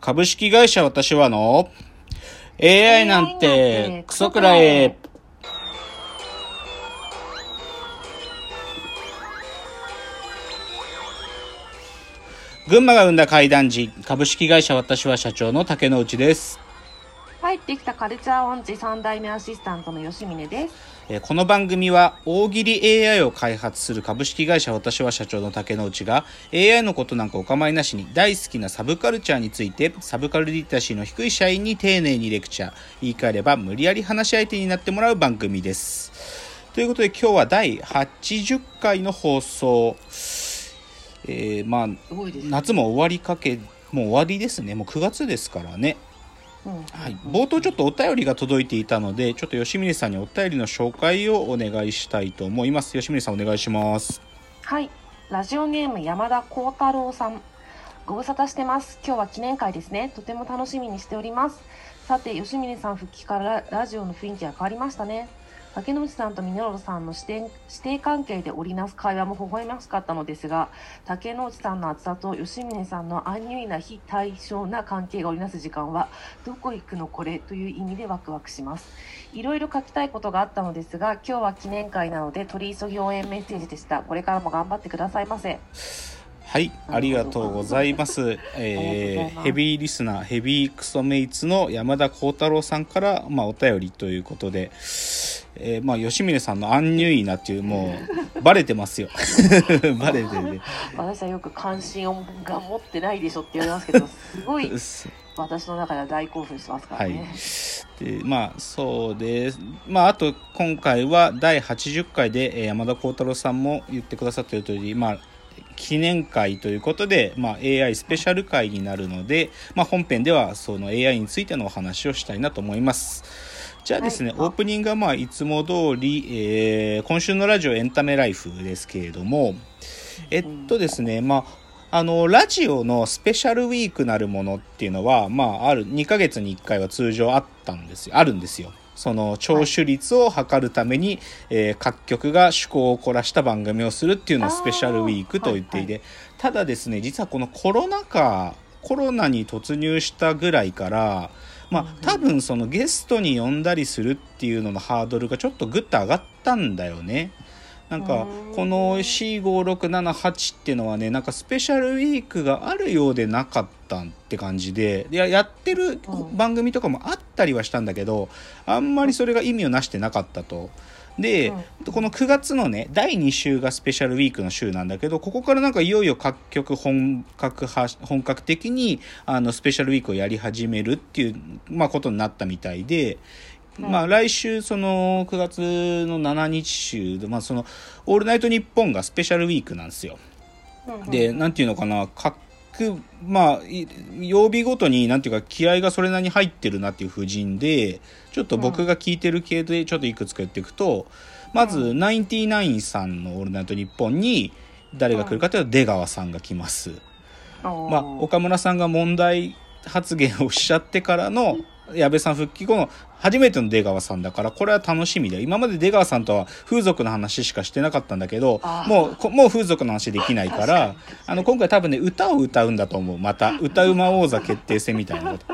株式会社私はの AI なんてクソくらえ。群馬が生んだ怪談時、株式会社私は社長の竹之内です。帰ってきたカルチャーオンチ3代目アシスタントの吉峰です。えーこの番組は大喜利 AI を開発する株式会社私は社長の竹之内が AI のことなんかお構いなしに大好きなサブカルチャーについてサブカルリテラシーの低い社員に丁寧にレクチャー言い換えれば無理やり話し相手になってもらう番組です。ということで今日は第80回の放送。えーまあ。夏も終わりかけもう終わりですね。もう9月ですからね。うんはい、冒頭ちょっとお便りが届いていたのでちょっと吉峰さんにお便りの紹介をお願いしたいと思います吉峰さんお願いしますはい。ラジオネーム山田幸太郎さん。ご無沙汰してます。今日は記念会ですね。とても楽しみにしております。さて、吉峰さん復帰からラジオの雰囲気が変わりましたね。竹之内さんとミノロさんの師弟関係で織りなす会話も微笑ましかったのですが竹之内さんの厚さと吉峰さんの安入な非対称な関係が織りなす時間はどこ行くのこれという意味でワクワクします。いろいろ書きたいことがあったのですが今日は記念会なので取り急ぎ応援メッセージでした。これからも頑張ってくださいませ。はいありがとうございます。えーヘビーリスナーヘビークソメイツの山田幸太郎さんから、まあ、お便りということで、えーまあ、吉峰さんのアンニュイなっていうもうバレてますよ バレてる私はよく関心をが持ってないでしょって言われますけどすごい ね私の中では大興奮してますからはいね、。でまあそうです。まああと今回は第80回でえー山田幸太郎さんも言ってくださっている通り、まあ記念会ということで、まあ、AI スペシャル会になるので、まあ、本編ではその AI についてのお話をしたいなと思います。じゃあですね、はいオープニングはまあいつも通り、えー今週のラジオエンタメライフですけれども、えっとですね、まあ、あの、ラジオのスペシャルウィークなるものっていうのは、まあ、ある、2ヶ月に1回は通常あったんですよ。あるんですよ。その、聴取率を測るために、えー各局が趣向を凝らした番組をするっていうのをスペシャルウィークと言っていて、はいただですね、実はこのコロナ禍、コロナに突入したぐらいから、まあ、多分そのゲストに呼んだりするっていうののハードルがちょっとぐっと上がったんだよね。なんかうんこの C5678 っていうのはねなんかスペシャルウィークがあるようでなかったって感じでいややってるうん番組とかもあったりはしたんだけどあんまりそれが意味をなしてなかったと。で、この9月のね第2週がスペシャルウィークの週なんだけどここからなんかいよいよ各局本格派本格的にあのスペシャルウィークをやり始めるっていう、まあ、ことになったみたいで、うん。まあ、来週その9月の7日週で、まあ、その「オールナイトニッポン」がスペシャルウィークなんですよ。うんうん。で、なんていうのかな、各、まあ、い曜日ごとに、なんていうか、気合がそれなりに入ってるなっていう布陣で、ちょっと僕が聞いてる系で、ちょっといくつか言っていくと、まず、ナインティナインさんのオールナイトニッポンに、誰が来るかというと、出川さんが来ます。まあ、岡村さんが問題発言をしちゃってからの矢部さん復帰後の初めての出川さんだからこれは楽しみだよ。今まで出川さんとは風俗の話しかしてなかったんだけどもうこもう風俗の話できないからあの今回多分ね歌を歌うんだと思う。また 歌うま王座決定戦みたいなこと。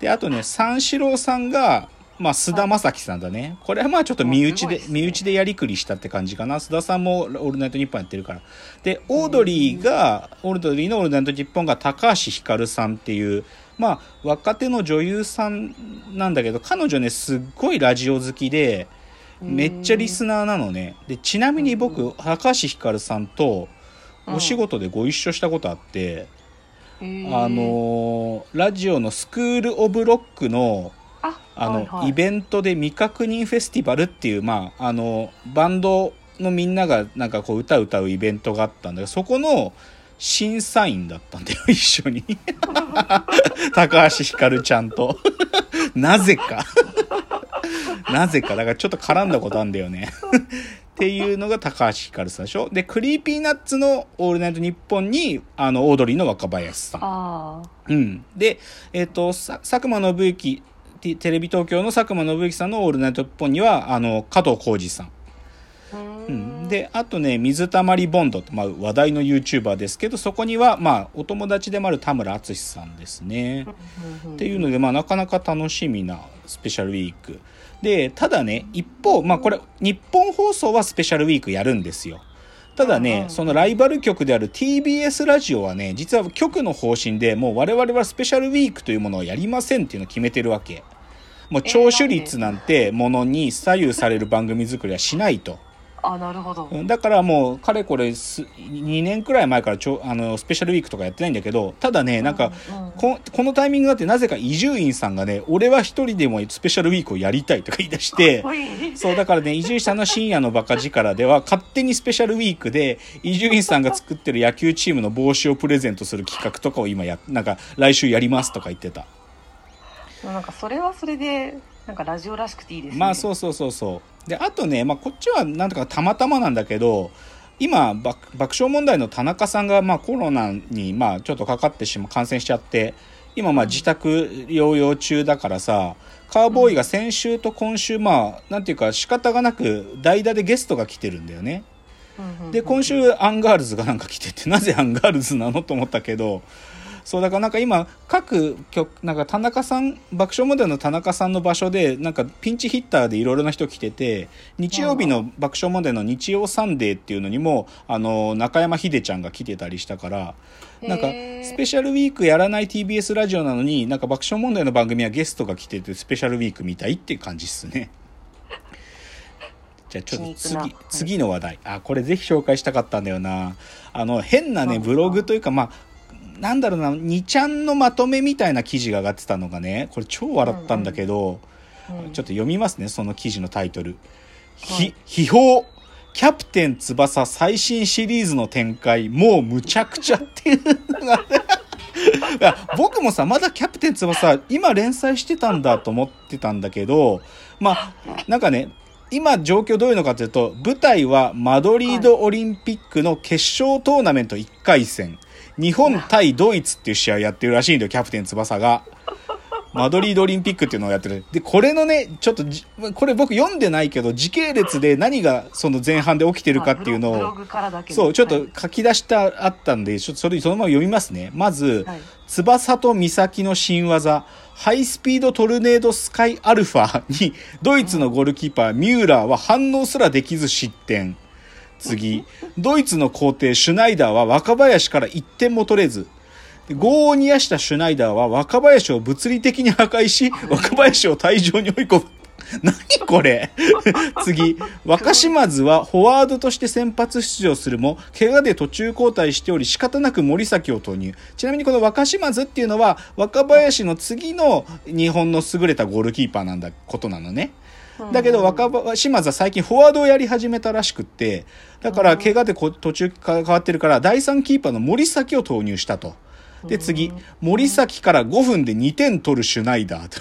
であとね三四郎さんがまあ、菅田将暉さんだね。これはまあちょっと身内で、ですね。身内でやりくりしたって感じかな。須田さんもオールナイトニッポンやってるから。で、オードリーが、オードリーのオールナイトニッポンが高橋ひかるさんっていう、まあ、若手の女優さんなんだけど、彼女ね、すっごいラジオ好きで、めっちゃリスナーなのね。で、ちなみに僕、高橋ひかるさんとお仕事でご一緒したことあって、あのーラジオのスクール・オブ・ロックの、ああの、はいはい。イベントで未確認フェスティバルっていう、まあ、あの、バンドのみんながなんかこう歌歌うイベントがあったんだけど、そこの審査員だったんだよ、一緒に。高橋ひかるちゃんと。なぜか。なぜか。だからちょっと絡んだことあるんだよね。っていうのが高橋ひかるさんでしょ？で、 Creepy Nuts のオールナイトニッポンに、あの、オードリーの若林さん。あうん。で、えっ、と、さ佐久間宣行、テテレビ東京の佐久間宣行さんのオールナイトニッポンには、あの、加藤浩次さん。であとね水たまりボンドって、まあ、話題の YouTuber ですけどそこにはまあお友達でもある田村淳さんですね。っていうので、まあ、なかなか楽しみなスペシャルウィークでただね一方、まあ、これ日本放送はスペシャルウィークやるんですよ。ただね、そのライバル局である TBS ラジオはね、実は局の方針でもう我々はスペシャルウィークというものをやりませんっていうのを決めてるわけ。もう聴取率なんてものに左右される番組作りはしないと。あなるほど。だからもうかれこれ2年くらい前からちょあのスペシャルウィークとかやってないんだけどただねなんかここのタイミングだってなぜか伊集院さんがね俺は一人でもスペシャルウィークをやりたいとか言い出してそうだからね伊集院さんの深夜のバカ力では勝手にスペシャルウィークで伊集院さんが作ってる野球チームの帽子をプレゼントする企画とかを今やなんか来週やりますとか言ってた。なんかそれはそれでなんかラジオらしくていいですね。まあそうそうそうそう。で、あとね、まあこっちはなんとかたまたまなんだけど、今爆笑問題の田中さんがまあコロナにまあちょっとかかってしまう感染しちゃって今まあ自宅療養中だからさカーボーイが先週と今週まあなんていうか仕方がなく代打でゲストが来てるんだよね。で今週アンガールズがなんか来ててなぜアンガールズなの？と思ったけどそうだからなんか今各局なんか田中さん爆笑問題の田中さんの場所でなんかピンチヒッターでいろいろな人来てて日曜日の爆笑問題の日曜サンデーっていうのにもあの中山秀ちゃんが来てたりしたからなんかスペシャルウィークやらない TBS ラジオなのになんか爆笑問題の番組はゲストが来ててスペシャルウィークみたいっていう感じっすね。じゃあちょっと次次の話題。あこれぜひ紹介したかったんだよな。あの変なねブログというかまあなんだろうな、2ちゃんのまとめみたいな記事が上がってたのがね、これ超笑ったんだけど、うん。うん、ちょっと読みますね、その記事のタイトル。はい、秘宝。キャプテン翼最新シリーズの展開、もうむちゃくちゃっていうのが、ね、僕もさ、まだキャプテン翼、今連載してたんだと思ってたんだけど、まあ、なんかね、今状況どういうのかというと、舞台はマドリードオリンピックの決勝トーナメント1回戦。日本対ドイツっていう試合やってるらしいんだよ、キャプテン翼が。マドリードオリンピックっていうのをやってる。で、これのね、ちょっとこれ僕読んでないけど、時系列で何がその前半で起きてるかっていうのを、そう、ちょっと書き出したあったんで、ちょっとそれそのまま読みますね。まず、はい、翼と岬の新技、ハイスピードトルネードスカイアルファに、ドイツのゴールキーパー、ミューラーは反応すらできず失点。次、ドイツの皇帝シュナイダーは若林から1点も取れず、業を煮やしたシュナイダーは若林を物理的に破壊し、若林を退場に追い込む。何これ？次、若島津はフォワードとして先発出場するも、怪我で途中交代しており仕方なく森崎を投入。ちなみにこの若島津っていうのは、若林の次の日本の優れたゴールキーパーなんだことなのね。だけど若島津は最近フォワードをやり始めたらしくってだから怪我で途中変わってるから第3キーパーの森崎を投入したと。で、次、森崎から5分で2点取るシュナイダーと。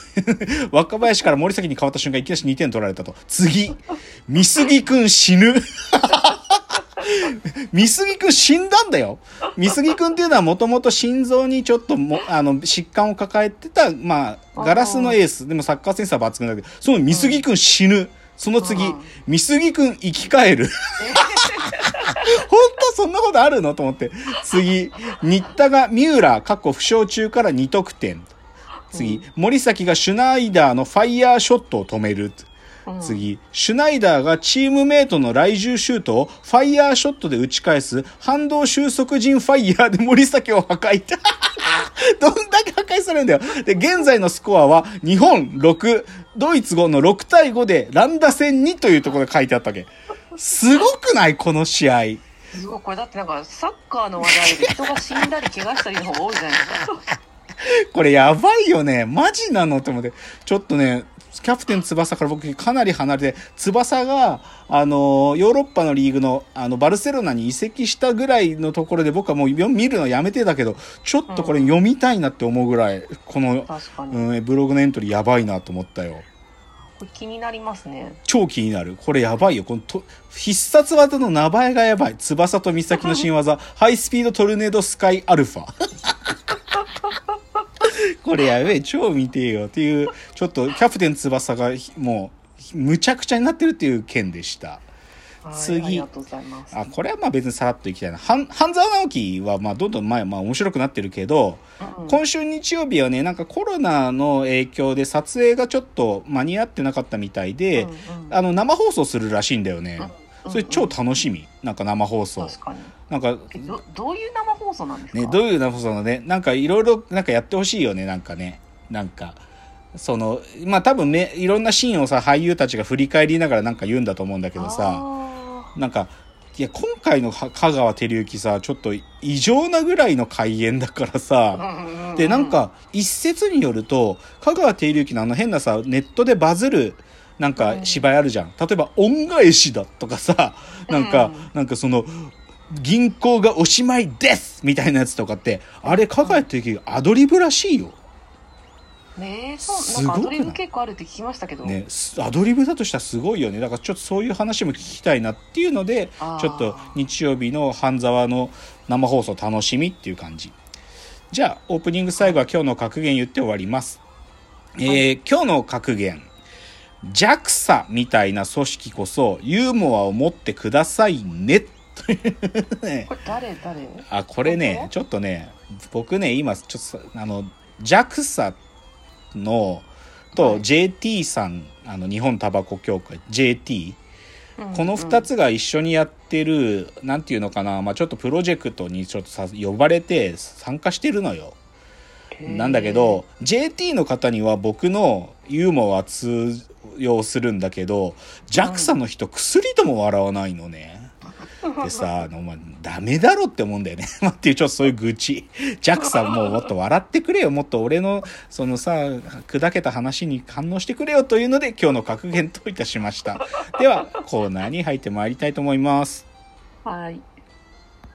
若林から森崎に変わった瞬間、いきなり2点取られたと。次、三杉くん死ぬ。三杉くん死んだんだよ。三杉くんっていうのはもともと心臓にちょっとも、あの、疾患を抱えてた、まあ、ガラスのエース。でもサッカーセンサー抜群だけど、その三杉くん死ぬ。その次、三杉くん生き返る。本当そんなことあるの？と思って。次、新田がミューラー、過去負傷中から2得点。次、森崎がシュナイダーのファイヤーショットを止める。次、シュナイダーがチームメイトの来獣シュートをファイヤーショットで打ち返す反動収束陣ファイヤーで森崎を破壊。どんだけ破壊されるんだよ。で、現在のスコアは日本6、ドイツ5の6対5でランダ戦2というところで書いてあったわけ。すごくない？この試合。すごい。これだってなんかサッカーの話題で人が死んだり怪我したりの方が多いじゃないですか。これやばいよね。マジなのって思って。ちょっとね、キャプテン翼から僕かなり離れて、翼が、あの、ヨーロッパのリーグの、あの、バルセロナに移籍したぐらいのところで僕はもう見るのやめてたけど、ちょっとこれ読みたいなって思うぐらい、この、うん、ブログのエントリーやばいなと思ったよ。気になりますね。超気になる。これやばいよ。このと必殺技の名前がやばい。翼と岬の新技、ハイスピードトルネードスカイアルファ。これやべえ、超見てえよっていう、ちょっとキャプテン翼がもう、むちゃくちゃになってるっていう件でした。はい次。あこれはまあ別にさらっといきたいな。半半沢直樹はまあどんどん前、まあ、面白くなってるけど、うん。今週日曜日はねなんかコロナの影響で撮影がちょっと間に合ってなかったみたいで、うんうん。あの生放送するらしいんだよね、うんそれ超楽しみ。なんか生放送。なんかえどどういう生放送なんですか？ねどういう生放送なのねなんかいろいろなんかやってほしいよねなんかね。なんかそのまあ多分めいろんなシーンをさ俳優たちが振り返りながらなんか言うんだと思うんだけどさあなんかいや今回のは香川照之さちょっと異常なぐらいの開演だからーさ、でなんか一説によると香川照之のあの変なさネットでバズるなんか芝居あるじゃん、例えば「恩返しだ」とかさなんか、うんなんかその銀行がおしまいですみたいなやつとかってあれ香川照之がアドリブらしいよ。ねえそうなんかアドリブ結構あるって聞きましたけど、ね、すアドリブだとしたらすごいよね。だからちょっとそういう話も聞きたいなっていうのでちょっと日曜日の半沢の生放送楽しみっていう感じ。じゃあオープニング最後は今日の格言言って終わります、えー今日の格言 JAXA みたいな組織こそユーモアを持ってくださいね。これ誰？誰？あこれね本ちょっとね僕ね今ちょっとさあの JAXA のとはい。JT さん、あの日本タバコ協会 JT うんこの2つが一緒にやってる、なんていうのかな、まあ、ちょっとプロジェクトにちょっとさ呼ばれて参加してるのよ。うんなんだけど JT の方には僕のユーモアは通用するんだけど JAXA の人薬とも笑わないのね。でさ、あの、まあ、ダメだろって思うんだよね。まあっていう、ちょっとそういう愚痴。JAXA もうもっと笑ってくれよ。もっと俺の、そのさ、砕けた話に反応してくれよというので、今日の格言といたしました。では、コーナーに入ってまいりたいと思います。はい